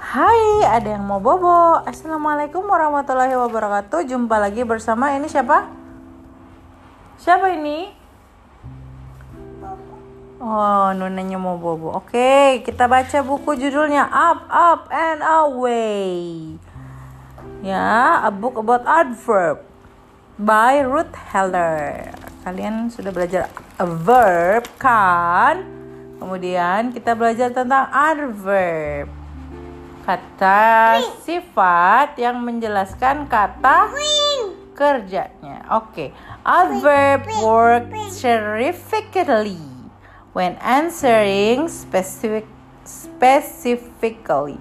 Hai, ada yang mau bobo? Assalamualaikum warahmatullahi wabarakatuh. Jumpa lagi bersama ini siapa? Siapa ini? Oh, nunanya mau bobo. Oke, kita baca buku judulnya Up, Up and Away. Ya, a book about adverb by Ruth Heller. Kalian sudah belajar verb kan? Kemudian kita belajar tentang adverb. Kata sifat yang menjelaskan kata kerjanya. Oke, adverb work terrifically when answering specific specifically.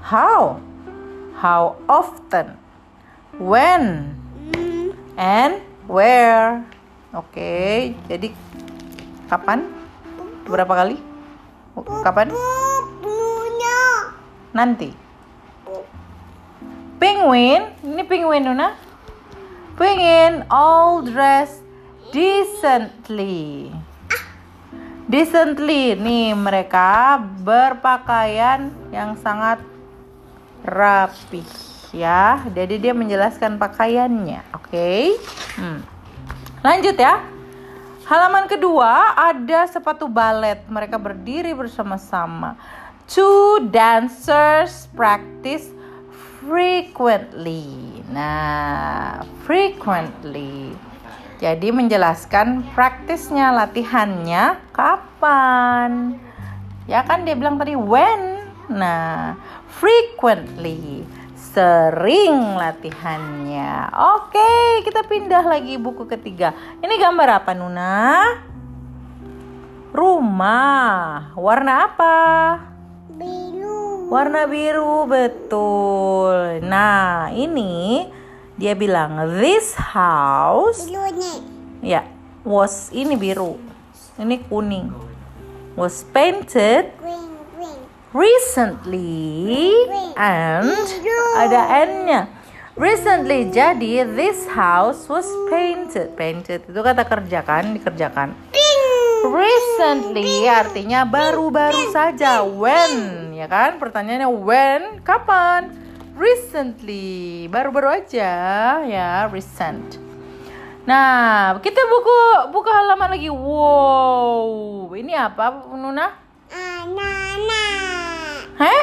How? How often? When? And where? Oke, jadi kapan? Berapa kali? Kapan? Nanti. Penguin, ini penguin Nuna. Penguin all dressed decently. Decently, nih mereka berpakaian yang sangat rapi ya. Jadi dia menjelaskan pakaiannya, oke? Okay? Hmm. Lanjut ya. Halaman kedua ada sepatu balet. Mereka berdiri bersama-sama. Two dancers practice frequently. Nah, frequently. Jadi menjelaskan praktisnya latihannya kapan. Ya kan dia bilang tadi when. Nah, frequently. Sering latihannya. Oke, kita pindah lagi buku ketiga. Ini gambar apa, Nuna? Rumah. Warna apa? Biru. Warna biru, betul. Nah, ini dia bilang this house Biru nih. ya was ini biru. Ini kuning. Was painted Green, green. recently and ada n-nya. Recently jadi this house was painted. Painted itu kata kerja kan, dikerjakan. Recently artinya baru-baru saja. When, ya kan? Pertanyaannya when? Kapan? Recently, baru-baru aja ya, recent. Nah, kita buku buka halaman lagi. Wow, ini apa, Nuna? Anana. Heh?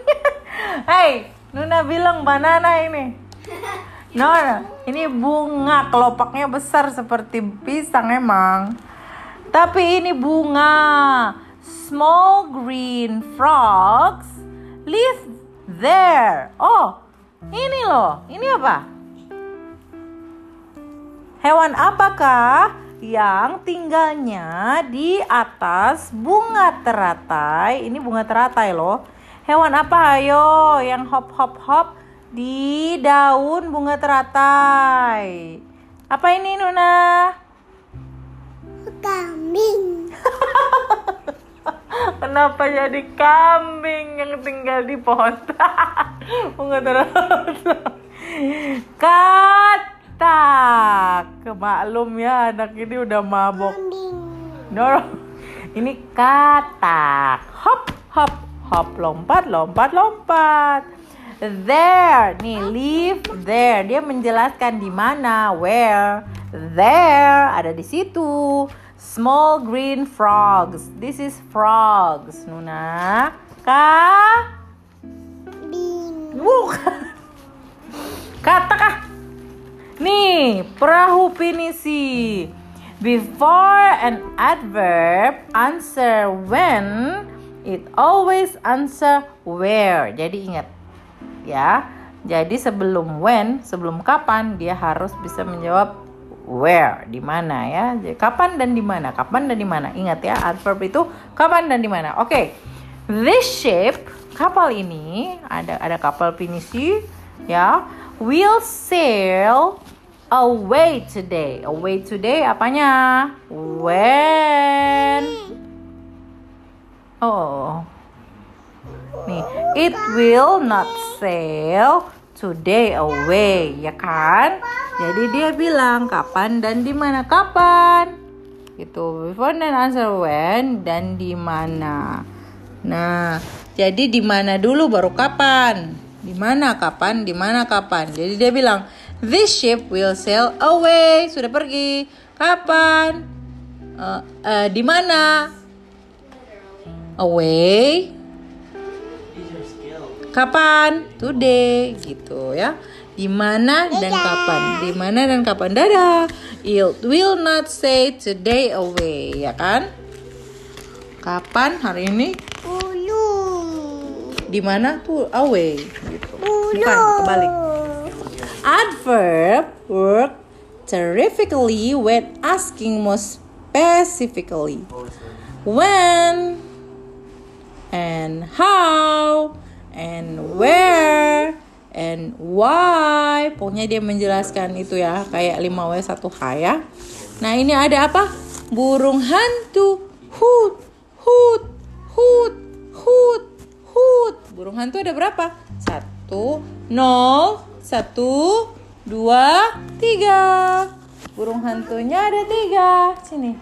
Hei, Nuna bilang banana ini. No, no, ini bunga kelopaknya besar seperti pisang emang. Tapi ini bunga. Small green frogs live there. Oh, ini loh. Ini apa? Hewan apakah yang tinggalnya di atas bunga teratai? Ini bunga teratai loh. Hewan apa ayo yang hop hop hop di daun bunga teratai? Apa ini Nuna? Kambing. Kenapa jadi kambing yang tinggal di pohon? bunga teratai. Katak. Maklum ya anak ini udah mabok. Kambing. No, ini katak. Hop, hop, hop, lompat, lompat, lompat. There, nih live there. Dia menjelaskan di mana, where. There, ada di situ. Small green frogs. This is frogs, Nuna. Ka, Bing. bukan. Katak ah. Nih, perahu pinisi. Before an adverb answer when, it always answer where. Jadi ingat ya. Jadi sebelum when, sebelum kapan dia harus bisa menjawab where, di mana ya. Kapan dan di mana? Kapan dan di mana? Ingat ya, adverb itu kapan dan di mana. Oke. This ship, kapal ini ada ada kapal pinisi ya, will sail away today. Away today apanya? When Oh. Nih, it will not sail today away, ya kan? Jadi dia bilang kapan dan di mana? Kapan? Gitu. Before dan answer when dan di mana. Nah, jadi di mana dulu baru kapan? Di mana kapan? Di mana kapan? Jadi dia bilang, this ship will sail away. Sudah pergi. Kapan? Uh, uh, di mana? Away. Kapan? Today gitu ya. Di mana dan kapan? Di mana dan kapan? Dadah. It will not say today away, ya kan? Kapan hari ini? Di mana tuh away gitu. Bukan, kebalik. Adverb work terrifically when asking more specifically. When and how and where and why. Pokoknya dia menjelaskan itu ya kayak 5W 1H ya. Nah, ini ada apa? Burung hantu. Hoot, hoot, hoot, hoot, hoot. Burung hantu ada berapa? Satu, nol, satu, dua, tiga. Burung hantunya ada tiga. Sini.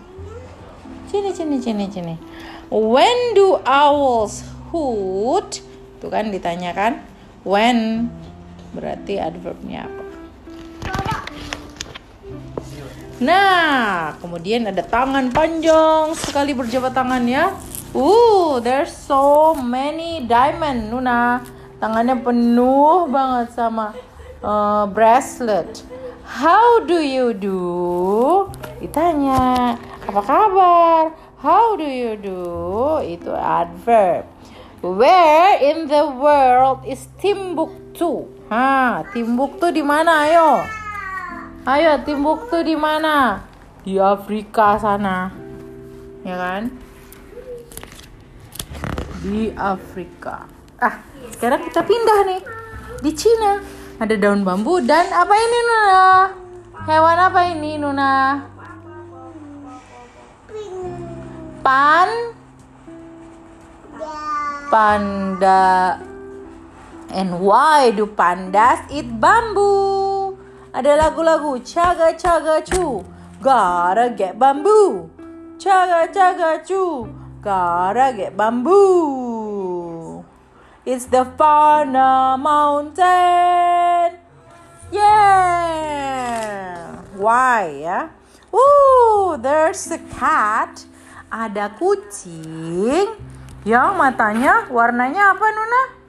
Sini, sini, sini, sini. When do owls hoot? Tuh kan ditanyakan. When berarti adverbnya apa? Nah, kemudian ada tangan panjang sekali berjabat tangan ya. Uh, there's so many diamond, Nuna. Tangannya penuh banget sama uh, bracelet. How do you do? Ditanya, apa kabar? How do you do? Itu adverb. Where in the world is Timbuktu? Ha, Timbuktu di mana? Ayo. Ayo, Timbuktu di mana? Di Afrika sana. Ya kan? Di Afrika. Ah, sekarang kita pindah nih. Di Cina ada daun bambu dan apa ini Nuna? Hewan apa ini Nuna? Pan panda and why do pandas eat bamboo ada lagu-lagu caga caga cu gotta get bamboo caga caga cu gotta get bamboo it's the Fana mountain. Yeah. Why ya? Ooh, there's a cat. Ada kucing. Yang matanya warnanya apa Nuna?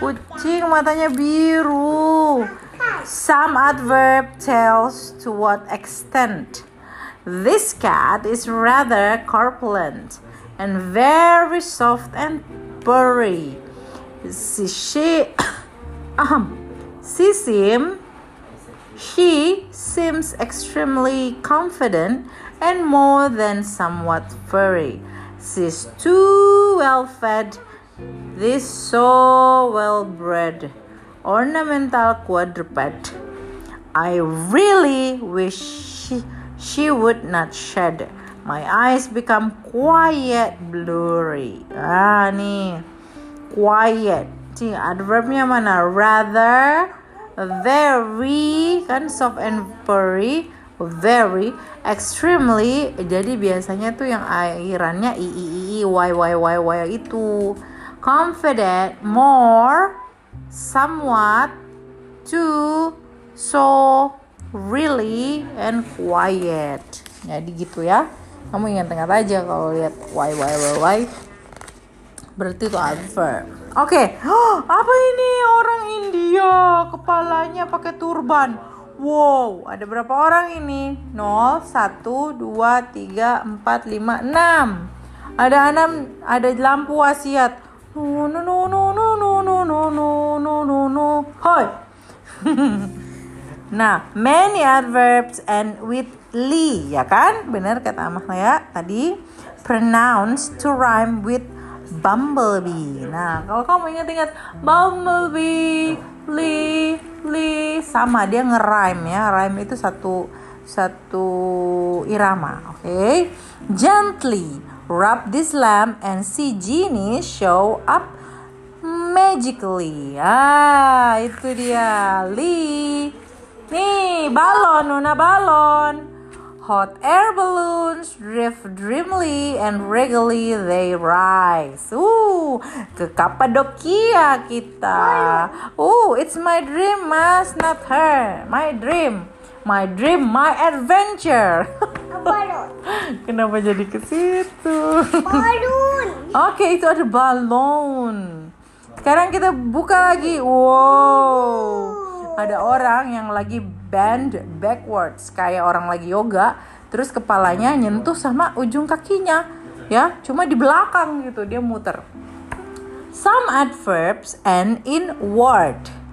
Kucing matanya biru. Some adverb tells to what extent. This cat is rather corpulent and very soft and furry. She, she, um, she seem, she seems extremely confident and more than somewhat furry. She's too well fed, this so well bred, ornamental quadruped. I really wish she, she would not shed. My eyes become quiet blurry. Ah, nih. Quiet. Nih, adverbnya mana? Rather, very, kan soft and furry very extremely jadi biasanya tuh yang akhirannya i i i y y y y itu confident more somewhat too so really and quiet. Jadi gitu ya. Kamu ingat-ingat aja kalau lihat y y y y berarti itu adverb. Oke. Okay. apa ini? Orang India. Kepalanya pakai turban. Wow, ada berapa orang ini? 0, 1, 2, 3, 4, 5, 6 Ada enam, ada lampu wasiat No, no, no, no, no, no, no, no, no, no, no, Nah, many adverbs and with li, ya kan? Benar kata Amah ya tadi. Pronounce to rhyme with bumblebee. Nah, kalau kamu ingat-ingat Bumblebee, li, li sama dia ngerime ya. Rhyme itu satu satu irama oke? Okay? gently rub this lamp and see genie show up magically ah itu dia li nih balon nuna balon Hot air balloons drift dreamily and regally they rise. Uh, ke Kapadokia kita. Uh, it's my dream, Mas, not her. My dream. My dream, my adventure. Balon. Kenapa jadi ke situ? Balon. Oke, itu ada balon. Sekarang kita buka lagi. Wow. Ada orang yang lagi bend backwards kayak orang lagi yoga, terus kepalanya nyentuh sama ujung kakinya. Ya, cuma di belakang gitu dia muter. Some adverbs end in word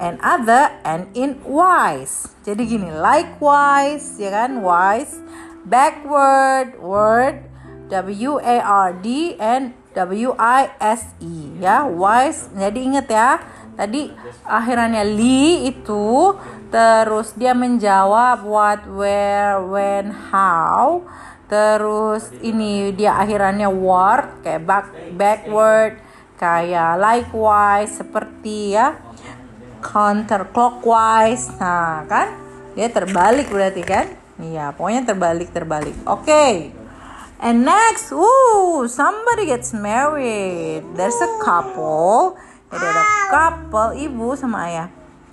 and other end in wise. Jadi gini, likewise, ya kan, wise, backward, word, W A R D and W I S E ya, wise. Jadi inget ya, tadi akhirannya li itu terus dia menjawab what, where, when, how. Terus ini dia akhirannya word kayak back, backward, kayak likewise seperti ya counterclockwise. Nah, kan? Dia terbalik berarti kan? Iya, pokoknya terbalik terbalik. Oke. Okay. And next, ooh, somebody gets married. There's a couple. Jadi ada couple ibu sama ayah.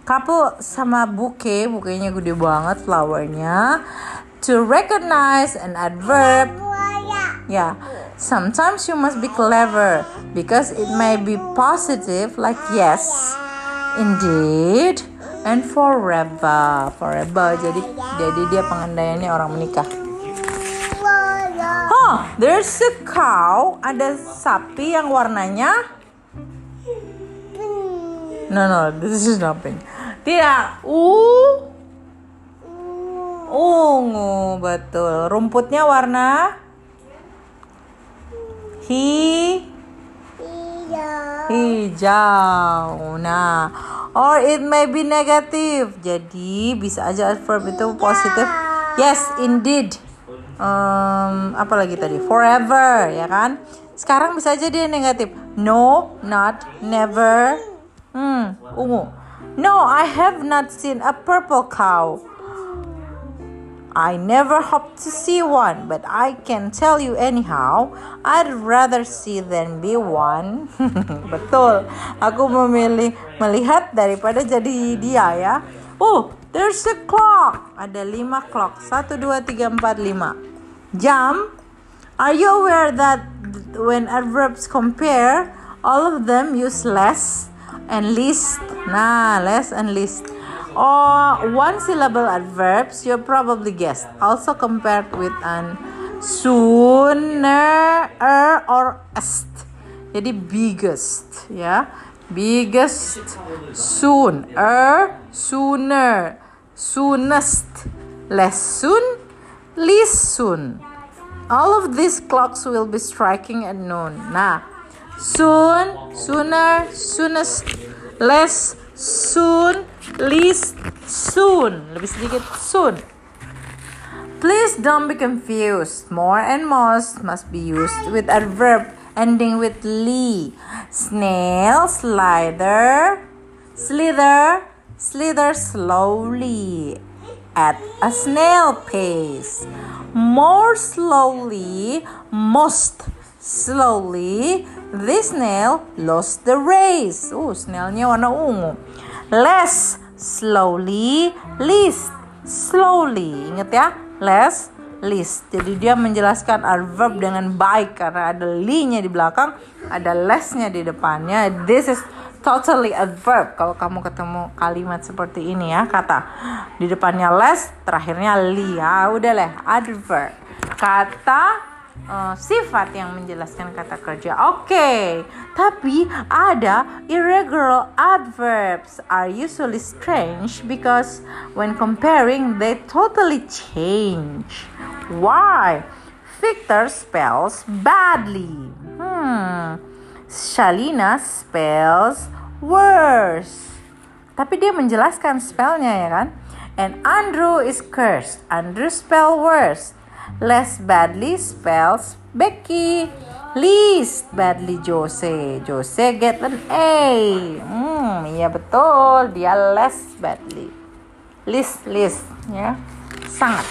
Couple sama bouquet, bukenya gede banget flowernya. To recognize an adverb. Yeah, sometimes you must be clever because it may be positive, like yes, indeed, and forever. Forever. Jadi jadi dia pengandaiannya orang menikah. Huh, there's a cow. Ada sapi yang warnanya No, no, this is not pink. Tidak. Uh, ungu, betul. Rumputnya warna hi Iya. Hijau. Nah, or it may be negative. Jadi bisa aja adverb itu positif. Yes, indeed. Um, apa lagi tadi? Forever, ya kan? Sekarang bisa aja dia negatif. No, not, never. Hmm, ungu. No, I have not seen a purple cow. I never hope to see one, but I can tell you anyhow, I'd rather see than be one. Betul, aku memilih melihat daripada jadi dia ya. Oh, there's a clock. Ada lima clock. Satu, dua, tiga, empat, lima. Jam. Are you aware that when adverbs compare, all of them use less and least? Nah, less and least or one syllable adverbs you probably guessed. Also compared with an sooner er, or est. Jadi biggest ya. Biggest soon. Er sooner. Soonest less soon least soon. All of these clocks will be striking at noon. Nah soon sooner soonest less soon least soon. Lebih sedikit soon. Please don't be confused. More and most must be used with adverb ending with li snail slider slither slither slowly at a snail pace. More slowly most slowly this snail lost the race. Uh snailnya warna ungu. Less slowly least slowly. Inget ya? Less least jadi dia menjelaskan adverb dengan baik karena ada li-nya di belakang ada less-nya di depannya. This is totally a verb. Kalau kamu ketemu kalimat seperti ini ya kata di depannya less terakhirnya li ya. Udah lah adverb. Kata uh, sifat yang menjelaskan kata kerja. Oke, okay. tapi ada irregular adverbs are usually strange because when comparing they totally change. Why? Victor spells badly. Hmm. Shalina spells worse. Tapi dia menjelaskan spellnya ya kan? And Andrew is cursed. Andrew spell worse. Less badly spells Becky. Least badly Jose. Jose get an A. Hmm, iya betul. Dia less badly. Least, least, ya. Sangat.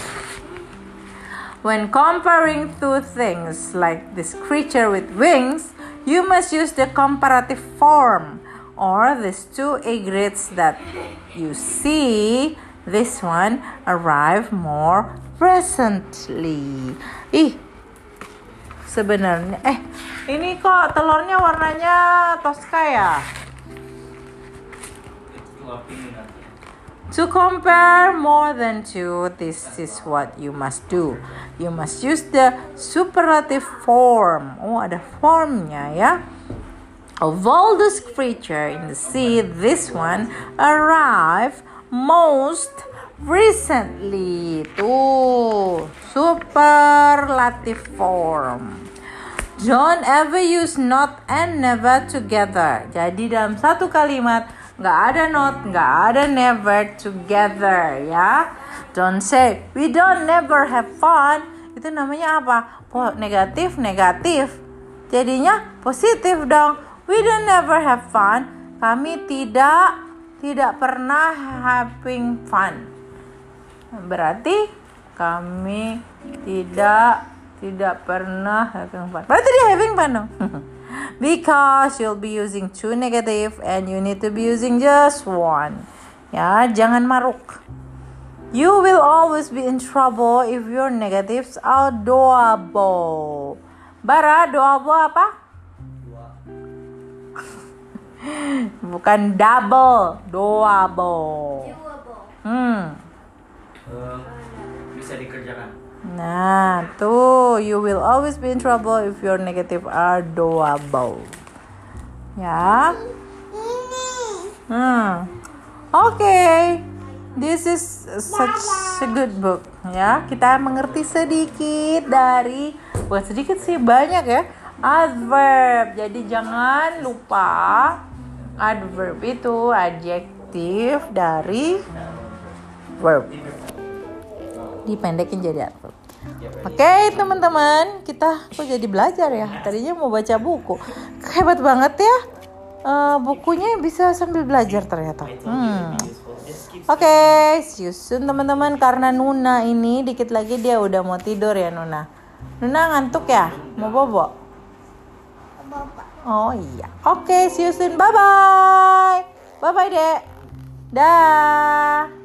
When comparing two things like this creature with wings, you must use the comparative form or these two egrets that you see. This one arrive more recently. Ih, sebenarnya eh ini kok telurnya warnanya toska ya? To compare more than two, this is what you must do. You must use the superlative form. Oh, ada formnya ya. Of all those creature in the sea, this one arrived most recently. Tuh, superlative form. Don't ever use not and never together. Jadi dalam satu kalimat nggak ada not, nggak ada never together ya. Don't say we don't never have fun. Itu namanya apa? Negatif negatif. Jadinya positif dong. We don't never have fun. Kami tidak tidak pernah having fun. Berarti kami tidak tidak pernah having fun. Berarti dia having fun dong. Because you'll be using two negative and you need to be using just one. Ya, jangan maruk. You will always be in trouble if your negatives are doable. Bara, doable apa? Bukan double, doable. Hmm. Eh, bisa dikerjakan. Nah, tuh you will always be in trouble if your negative are doable. Ya. Hmm. Oke. This is such a good book ya. Kita mengerti sedikit dari bukan sedikit sih banyak ya. Adverb. Jadi jangan lupa adverb itu adjektif dari verb dipendekin jadi adverb. Oke teman-teman, kita kok jadi belajar ya. Tadinya mau baca buku, hebat banget ya. Eh, bukunya bisa sambil belajar ternyata. Hmm. Oke, see you soon teman-teman. Karena Nuna ini dikit lagi dia udah mau tidur ya Nuna. Nuna ngantuk ya? Mau bobo? Oh iya. Oke, see you soon. Bye bye. Bye bye dek. Dah.